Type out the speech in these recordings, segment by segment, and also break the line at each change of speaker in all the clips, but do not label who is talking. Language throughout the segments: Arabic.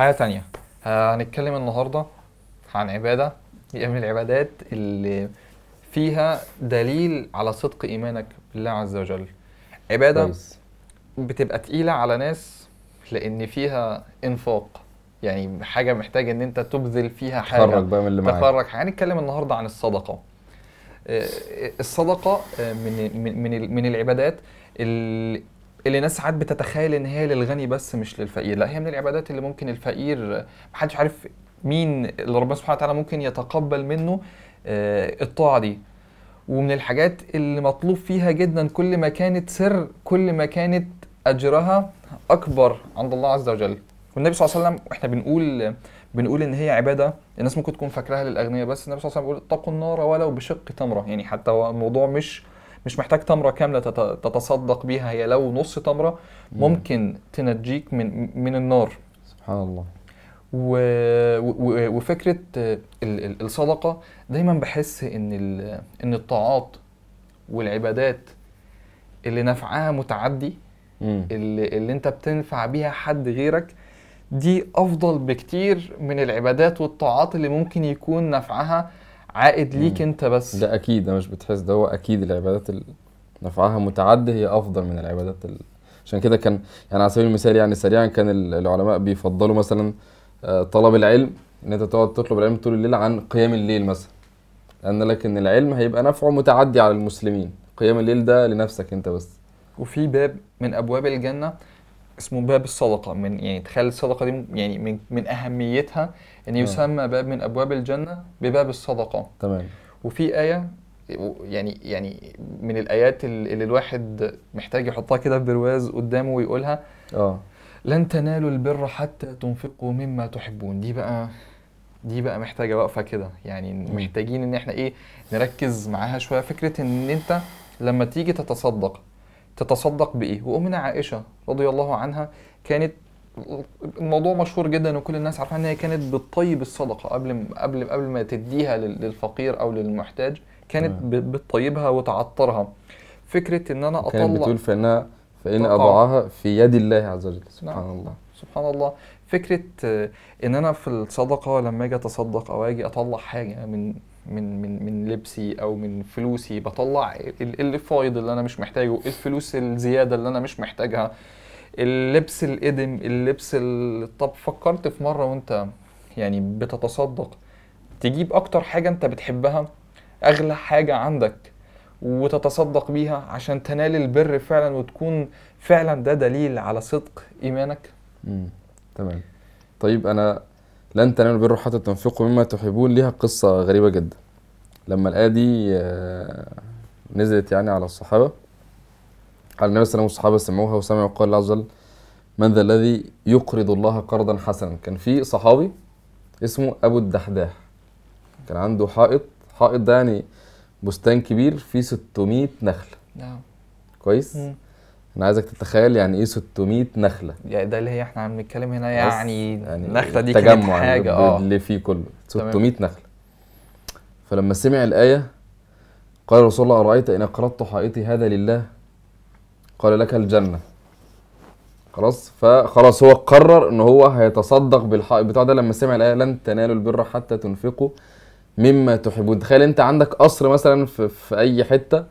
حاجة تانية. هنتكلم النهاردة عن عبادة. هي من العبادات اللي فيها دليل على صدق إيمانك بالله عز وجل. عبادة
كويس.
بتبقى تقيلة على ناس لأن فيها إنفاق. يعني حاجة محتاج إن أنت تبذل فيها حاجة.
تخرج بقى من اللي معاك.
تخرج. هنتكلم النهارده عن الصدقة. آه، الصدقة آه، من من من العبادات اللي ناس ساعات بتتخيل إن هي للغني بس مش للفقير. لا هي من العبادات اللي ممكن الفقير محدش عارف مين اللي ربنا سبحانه وتعالى ممكن يتقبل منه آه، الطاعة دي. ومن الحاجات اللي مطلوب فيها جدا كل ما كانت سر كل ما كانت أجرها أكبر عند الله عز وجل. والنبي صلى الله عليه وسلم وإحنا بنقول بنقول إن هي عبادة الناس ممكن تكون فاكراها للأغنياء بس النبي صلى الله عليه وسلم بيقول اتقوا النار ولو بشق تمرة. يعني حتى الموضوع مش مش محتاج تمرة كاملة تت- تتصدق بيها هي لو نص تمرة ممكن تنجيك من من النار.
سبحان الله.
و... و... وفكرة ال... ال- الصدقة دايما بحس إن ال... إن الطاعات والعبادات اللي نفعها متعدي. اللي, اللي أنت بتنفع بيها حد غيرك دي أفضل بكتير من العبادات والطاعات اللي ممكن يكون نفعها عائد ليك
مم.
انت بس.
ده أكيد ده مش بتحس ده هو أكيد العبادات اللي نفعها متعدي هي أفضل من العبادات ال... عشان كده كان يعني على سبيل المثال يعني سريعا كان ال- العلماء بيفضلوا مثلا آه، طلب العلم إن أنت تقعد تطلب العلم طول الليل عن قيام الليل مثلا. لأن لكن العلم هيبقى نفعه متعدي على المسلمين. قيام الليل ده لنفسك أنت بس.
وفي باب من أبواب الجنة اسمه باب الصدقة. من يعني تخيل الصدقة دي يعني من من أهميتها إن
آه.
يسمى باب من أبواب الجنة بباب الصدقة.
تمام.
وفي آية يعني يعني من الآيات اللي الواحد محتاج يحطها كده في برواز قدامه ويقولها.
آه.
لن تنالوا البر حتى تنفقوا مما تحبون. دي بقى دي بقى محتاجة وقفة كده. يعني محتاجين إن إحنا إيه نركز معاها شوية. فكرة إن أنت لما تيجي تتصدق تتصدق بإيه؟ وأمنا عائشة. رضي الله عنها كانت الموضوع مشهور جدا وكل الناس عارفة إن هي كانت بتطيب الصدقة قبل قبل قبل ما تديها لل- للفقير أو للمحتاج كانت. ب- بتطيبها وتعطرها فكرة إن أنا
كانت
أطلع
بتقول فانها فإن
تقع.
اضاعها في يد الله عز وجل سبحان
نعم.
الله
سبحان الله فكرة آه، إن أنا في الصدقة لما أجي أتصدق أو أجي أطلع حاجة من من من من لبسي أو من فلوسي بطلع ال- اللي أنا مش محتاجه الفلوس الزيادة اللي أنا مش محتاجها اللبس القدم اللبس ال... طب فكرت في مرة وأنت يعني بتتصدق تجيب أكتر حاجة أنت بتحبها أغلى حاجة عندك وتتصدق بيها عشان تنال البر فعلا وتكون فعلا ده دليل على صدق إيمانك؟
مم. تمام. طيب أنا لن تنالوا البر حتى تنفقوا مما تحبون. ليها قصة غريبة جدا. لما الآية دي آه، نزلت يعني على الصحابة على النبي صلى الله عليه وسلم والصحابة سمعوها وسمعوا قول الله عز وجل من ذا الذي يقرض الله قرضا حسنا. كان في صحابي اسمه أبو الدحداح. كان عنده حائط حائط ده يعني بستان كبير فيه 600 نخلة.
نعم.
كويس؟
مم.
أنا عايزك تتخيل يعني إيه 600 نخلة.
يعني ده اللي هي إحنا عم نتكلم هنا يعني
يعني
النخله دي كانت حاجة
اللي-
آه.
اللي فيه كله.
تمام.
600 نخلة. فلما سمع الآية قال رسول الله أرأيت إن اقرضت حائطي هذا لله؟ قال لك الجنة. خلاص؟ فخلاص هو قرر إن هو هيتصدق بالحائط بتاعه ده لما سمع الآية لن تنالوا البر حتى تنفقوا مما تحبون. تخيل أنت عندك قصر مثلا في, في أي حتة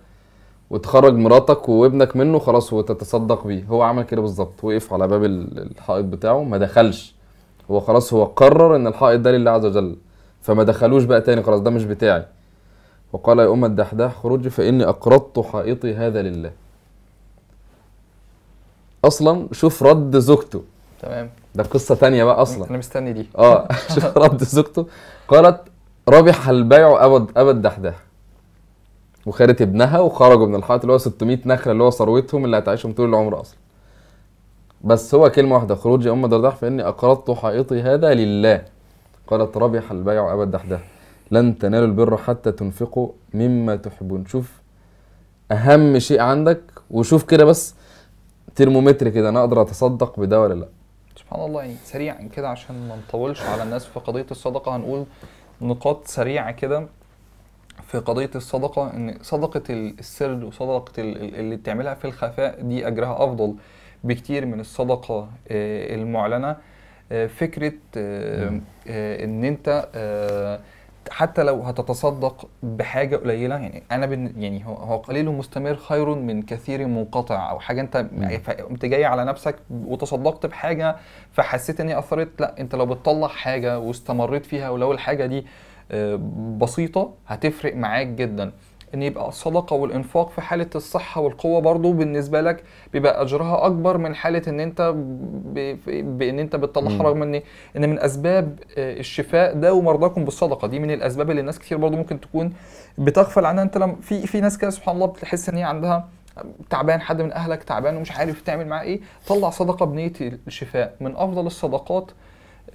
وتخرج مراتك وابنك منه خلاص وتتصدق بيه. هو عمل كده بالظبط. وقف على باب ال- الحائط بتاعه ما دخلش. هو خلاص هو قرر إن الحائط ده لله عز وجل. فما دخلوش بقى تاني خلاص ده مش بتاعي. وقال يا أم الدحداح خروجي فإني أقرضت حائطي هذا لله. أصلا شوف رد زوجته.
تمام.
ده قصة تانية بقى أصلا.
أنا مستني دي.
آه. شوف رد زوجته. قالت ربح البيع أبد أبد الدحداح وخدت ابنها وخرجوا من الحائط اللي هو 600 نخلة اللي هو ثروتهم اللي هتعيشهم طول العمر أصلا. بس هو كلمة واحدة خروج يا أم الدحداح فإني أقرضت حائطي هذا لله. قالت ربح البيع أبا الدحداح لن تنالوا البر حتى تنفقوا مما تحبون. شوف أهم شيء عندك وشوف كده بس ترمومتر كده أنا أقدر أتصدق بده ولا لأ؟
سبحان الله يعني سريعا كده عشان ما نطولش على الناس في قضية الصدقة. هنقول نقاط سريعة كده في قضية الصدقة إن صدقة ال- السر وصدقة ال- ال- اللي بتعملها في الخفاء دي أجرها أفضل بكتير من الصدقة آه، المعلنة. آه، فكرة حتى لو هتتصدق بحاجة قليلة يعني أنا بن يعني هو هو قليل مستمر خير من كثير منقطع أو حاجة
أنت.
قمت جاي على نفسك وتصدقت بحاجة فحسيت ان هي أثرت لأ أنت لو بتطلع حاجة واستمريت فيها ولو الحاجة دي آه، بسيطة هتفرق معاك جدا إن يبقى الصدقة والإنفاق في حالة الصحة والقوة برضو بالنسبة لك بيبقى أجرها أكبر من حالة إن أنت ب... بإن أنت بتطلعها. رغم ان إن من أسباب آه، الشفاء ده ومرضاكم بالصدقة. دي من الأسباب اللي الناس كتير برضو ممكن تكون بتغفل عنها. أنت لما في في ناس كده سبحان الله بتحس إن هي عندها تعبان حد من أهلك تعبان ومش عارف تعمل معاه إيه طلع صدقة بنية الشفاء. من أفضل الصدقات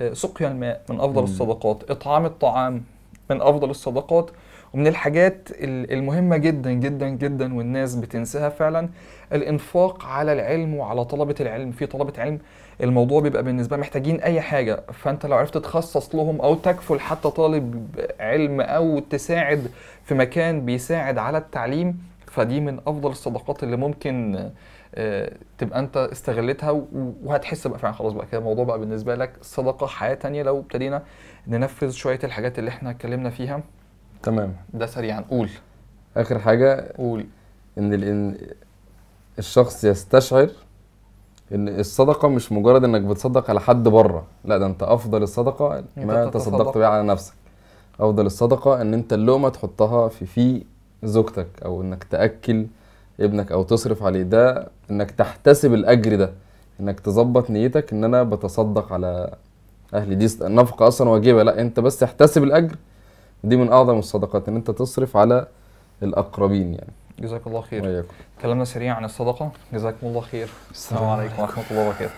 آه، سقيا الماء. من أفضل
مم.
الصدقات إطعام الطعام. من أفضل الصدقات ومن الحاجات ال- المهمة جدا جدا جدا والناس بتنساها فعلا الإنفاق على العلم وعلى طلبة العلم. في طلبة علم الموضوع بيبقى بالنسبة محتاجين أي حاجة. فأنت لو عرفت تخصص لهم أو تكفل حتى طالب علم أو تساعد في مكان بيساعد على التعليم فدي من أفضل الصدقات اللي ممكن آه، تبقى أنت استغلتها وهتحس بقى فعلا. خلاص بقى كده الموضوع بقى بالنسبة لك صدقه حياة تانية لو ابتدينا ننفذ شوية الحاجات اللي إحنا اتكلمنا فيها.
تمام.
ده سريعا. قول.
آخر حاجة
قول.
إن الشخص يستشعر إن الصدقة مش مجرد إنك بتصدق على حد بره. لا ده أنت أفضل
الصدقة
ما. تصدقت بيها على نفسك. أفضل الصدقة إن أنت اللقمة تحطها في في زوجتك أو إنك تأكل ابنك أو تصرف عليه. ده إنك تحتسب الأجر ده. إنك تظبط نيتك إن أنا بتصدق على أهلي. دي النفقه أصلا واجبة. لا أنت بس احتسب الأجر دي من أعظم الصدقات إن أنت تصرف على الأقربين يعني.
جزاك الله خير.
وإياكم.
كلامنا سريع عن الصدقة. جزاكم الله خير. السلام عليكم ورحمة الله وبركاته.